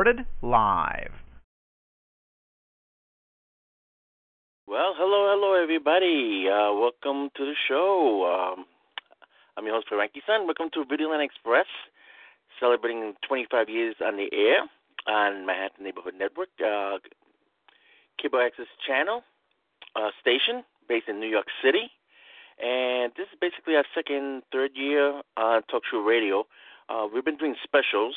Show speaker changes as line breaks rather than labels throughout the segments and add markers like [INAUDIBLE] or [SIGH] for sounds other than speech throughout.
Recorded live.
Well, hello, hello, everybody. Uh, welcome to the show. Um, I'm your host, Frankie Sun. Welcome to Videoland Express, celebrating 25 years on the air on Manhattan Neighborhood Network. Uh, Cable Access Channel uh, station based in New York City. And this is basically our second, third year on Talk Show Radio. Uh, we've been doing specials,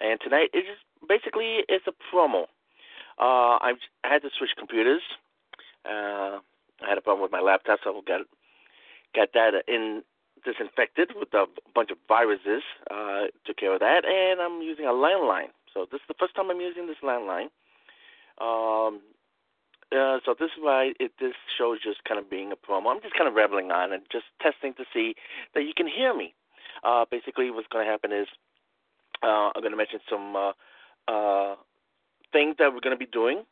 and tonight is basically it's a promo. Uh, I had to switch computers. Uh, I had a problem with my laptop, so I got got that in disinfected with a bunch of viruses. Uh, took care of that, and I'm using a landline. So this is the first time I'm using this landline. Um, uh, so this is why it, this show is just kind of being a promo. I'm just kind of rambling on and just testing to see that you can hear me. Uh, basically, what's going to happen is uh, I'm going to mention some uh, things that we're going to be doing,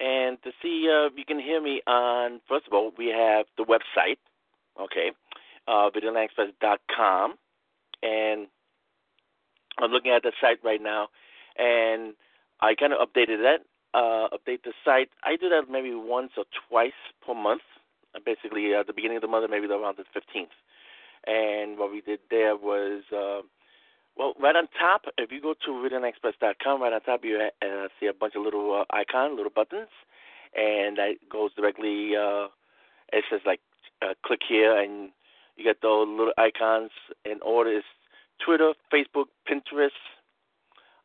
and to see uh, if you can hear me on. First of all, we have the website, okay, uh, and I'm looking at the site right now, and I kind of updated that uh, update the site. I do that maybe once or twice per month. Uh, basically, at the beginning of the month, maybe around the 15th. And what we did there was, uh, well, right on top, if you go to ReadingExpress.com, right on top you uh, see a bunch of little uh, icons, little buttons, and that goes directly. Uh, it says like, uh, click here, and you get those little icons in order. It's Twitter, Facebook, Pinterest,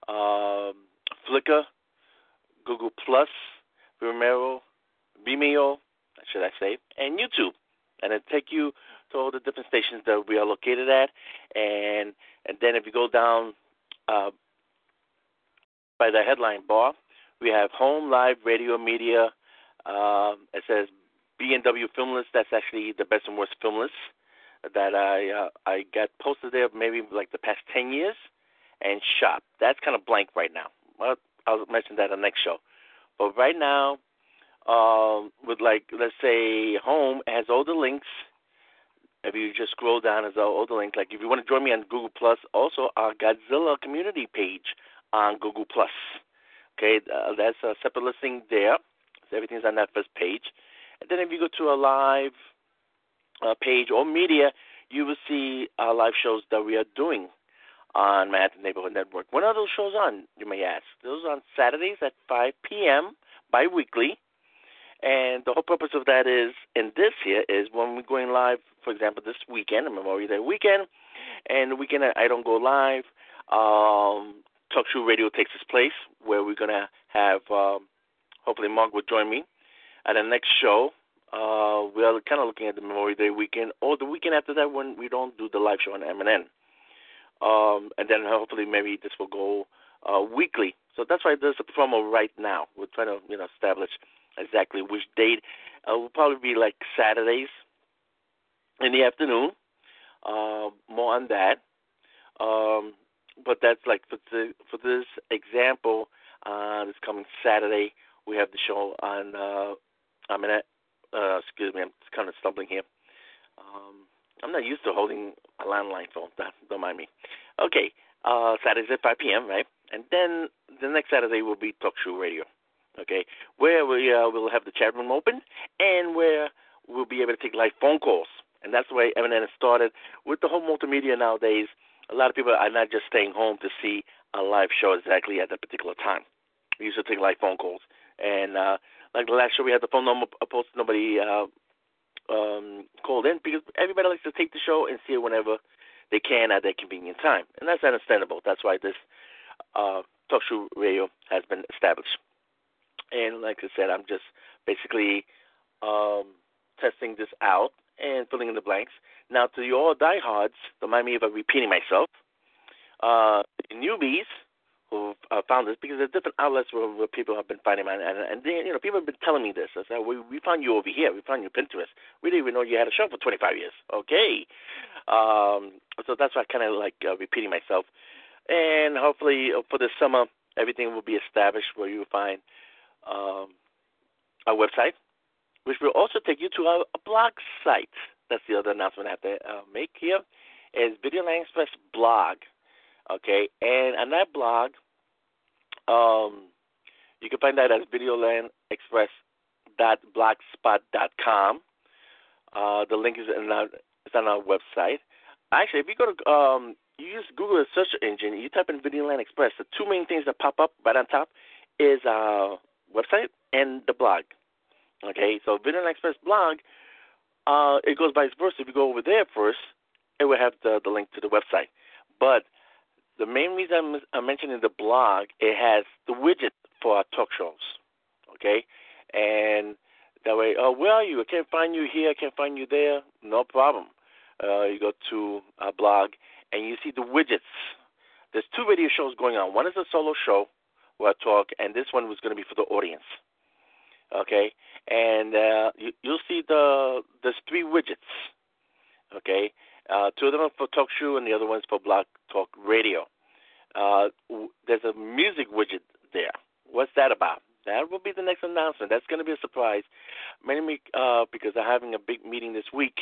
um, Flickr Google Plus, Vimeo, Vimeo, should I say, and YouTube, and it take you to all the different stations that we are located at, and and then if you go down uh, by the headline bar, we have home, live, radio, media. Uh, it says B&W Film List. That's actually the best and worst film list that I uh, I got posted there maybe like the past ten years, and shop. That's kind of blank right now. Well, I'll mention that on the next show. But right now, um, with like let's say home has all the links. If you just scroll down, has all the links. Like if you want to join me on Google Plus, also our Godzilla community page on Google Plus. Okay, uh, that's a separate listing there. So everything's on that first page. And then if you go to a live uh, page or media, you will see our live shows that we are doing on Manhattan Neighborhood Network. When are those shows on, you may ask? Those are on Saturdays at 5 p.m. bi-weekly. And the whole purpose of that is, in this here, is when we're going live, for example, this weekend, Memorial Day weekend, and the weekend I don't go live, um, Talk Show Radio takes its place, where we're going to have, um, hopefully Mark will join me at the next show. Uh, we're kind of looking at the Memorial Day weekend, or the weekend after that when we don't do the live show on MNN um, and then hopefully maybe this will go uh, weekly. So that's why there's a promo right now. We're trying to you know establish exactly which date. Uh, will probably be like Saturdays in the afternoon. Uh, more on that. Um, but that's like for the, for this example, uh, this coming Saturday we have the show on. Uh, I mean, uh, excuse me, I'm kind of stumbling here. Um, I'm not used to holding a landline phone. [LAUGHS] Don't mind me. Okay, uh, Saturdays at 5 p.m., right? And then the next Saturday will be Talk Show Radio, okay, where we uh, will have the chat room open and where we'll be able to take live phone calls. And that's the way has started. With the whole multimedia nowadays, a lot of people are not just staying home to see a live show exactly at that particular time. We used to take live phone calls. And uh, like the last show, we had the phone number posted. Nobody uh, um, called in because everybody likes to take the show and see it whenever they can at their convenient time, and that's understandable. That's why this uh, talk show radio has been established. And like I said, I'm just basically um, testing this out and filling in the blanks. Now, to the all diehards, don't mind me if I'm repeating myself. Uh, newbies who uh, found this because there's different outlets where, where people have been finding mine, and, and they, you know, people have been telling me this. I said, we, we found you over here. We found you Pinterest. We didn't even know you had a show for 25 years. Okay, um, so that's why I kind of like uh, repeating myself. And hopefully uh, for the summer, everything will be established where you find um, our website, which will also take you to our blog site. That's the other announcement I have to uh, make here. Is Videoland Express blog. Okay, and on that blog, um, you can find that at videolandexpress.blogspot.com. Uh, the link is, in our, is on our website. Actually, if you go to um, you use Google as search engine, you type in Videoland Express. The two main things that pop up right on top is our website and the blog. Okay, so Videoland Express blog, uh, it goes vice versa. If you go over there first, it will have the, the link to the website. But the main reason I'm, I'm mentioning the blog, it has the widget for our talk shows. Okay, and that way, oh, where are you? I can't find you here. I can't find you there. No problem. Uh, you go to our blog and you see the widgets. There's two radio shows going on. One is a solo show I talk, and this one was going to be for the audience. Okay, and uh, you, you'll see the there's three widgets. Okay, uh, two of them are for talk show, and the other one's for Blog Talk Radio. Uh, there's a music widget there. What's that about? That will be the next announcement. That's going to be a surprise. Many uh, because I'm having a big meeting this week,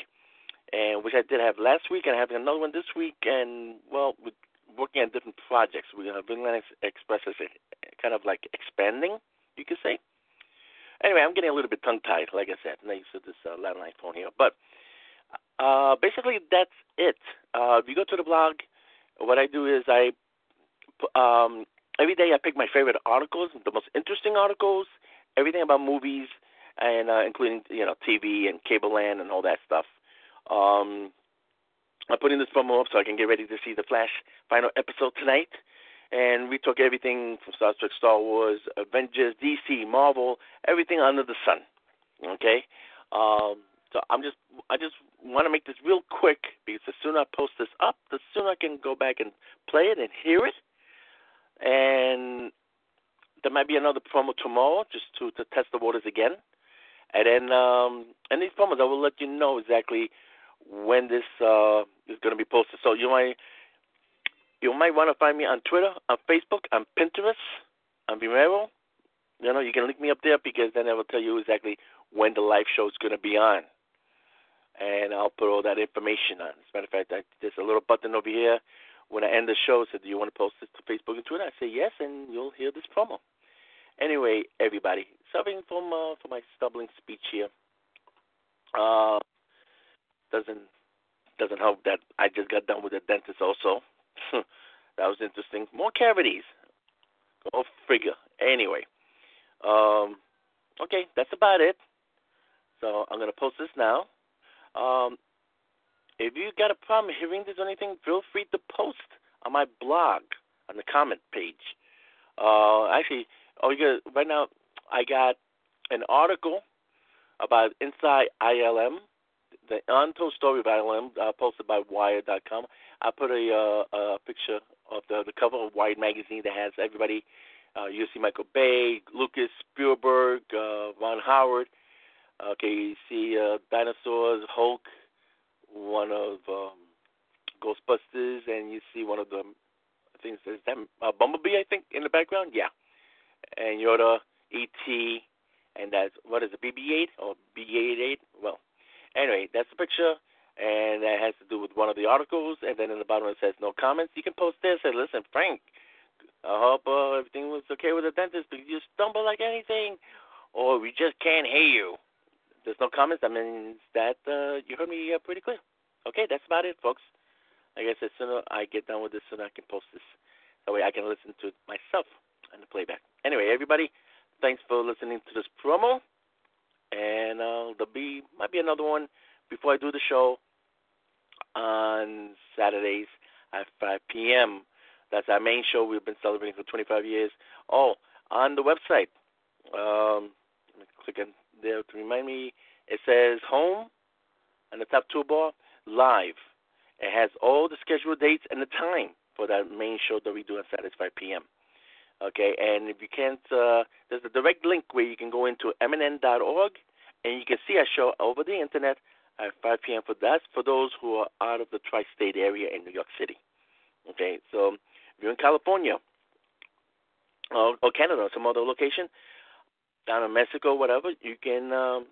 and which I did have last week, and having another one this week. And well, we're working on different projects. We're Linux Express as a, kind of like expanding, you could say. Anyway, I'm getting a little bit tongue tied, like I said, next to this uh, landline phone here. But uh, basically, that's it. Uh, if you go to the blog, what I do is I um, every day I pick my favorite articles, the most interesting articles, everything about movies, and uh, including you know TV and cable land and all that stuff. Um, I'm putting this promo up so I can get ready to see the Flash final episode tonight. And we talk everything from Star Trek, Star Wars, Avengers, DC, Marvel, everything under the sun. Okay, um, so I'm just I just want to make this real quick because the sooner I post this up, the sooner I can go back and play it and hear it. And there might be another promo tomorrow just to, to test the waters again. And then um and these promos I will let you know exactly when this uh is gonna be posted. So you might you might want to find me on Twitter, on Facebook, on Pinterest, on Vimeo. You know, you can link me up there because then I will tell you exactly when the live show is going to be on and I'll put all that information on. As a matter of fact, I, there's a little button over here. When I end the show, said, "Do you want to post this to Facebook and Twitter?" I say yes, and you'll hear this promo. Anyway, everybody, suffering from uh, from my stumbling speech here. Uh, doesn't doesn't help that I just got done with the dentist. Also, [LAUGHS] that was interesting. More cavities. Go figure. Anyway, um, okay, that's about it. So I'm gonna post this now. Um, if you got a problem hearing this or anything, feel free to post on my blog on the comment page. Uh, actually, oh, you got right now. I got an article about inside ILM, the untold story of ILM, uh, posted by Wired.com. I put a, uh, a picture of the the cover of Wired magazine that has everybody. Uh, you see Michael Bay, Lucas Spielberg, uh, Ron Howard, Okay, you see uh, dinosaurs, Hulk, one of um, Ghostbusters, and you see one of the I think it's that uh, Bumblebee, I think, in the background. Yeah, and Yoda, E.T., and that's what is it, BB-8 or B-88? Well, anyway, that's the picture, and that has to do with one of the articles. And then in the bottom it says no comments. You can post there. Say, listen, Frank, I hope uh, everything was okay with the dentist, but you stumble like anything, or we just can't hear you there's no comments, that means that uh, you heard me uh, pretty clear. Okay, that's about it, folks. I said, sooner I get done with this, sooner I can post this. That way I can listen to it myself and the playback. Anyway, everybody, thanks for listening to this promo. And uh, there'll be might be another one before I do the show on Saturdays at 5 p.m. That's our main show we've been celebrating for 25 years. Oh, on the website. Um, click on there to remind me. It says home, on the top toolbar, live. It has all the scheduled dates and the time for that main show that we do on Saturdays 5 p.m. Okay, and if you can't, uh, there's a direct link where you can go into mnn.org and you can see our show over the internet at 5 p.m. for that for those who are out of the tri-state area in New York City. Okay, so if you're in California or, or Canada or some other location, down in Mexico, whatever, you can um,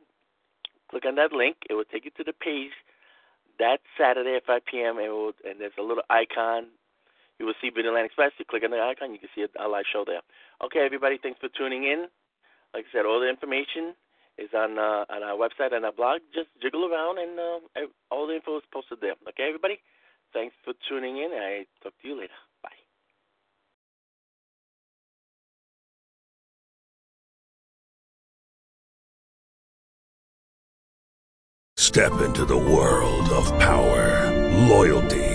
click on that link. It will take you to the page that Saturday at 5 p.m. Will, and there's a little icon. You will see Videoland Express. You click on the icon, you can see our live show there. Okay, everybody, thanks for tuning in. Like I said, all the information is on uh, on our website and our blog. Just jiggle around, and uh, all the info is posted there. Okay, everybody, thanks for tuning in. I talk to you later. Bye.
Step into the world of power, loyalty,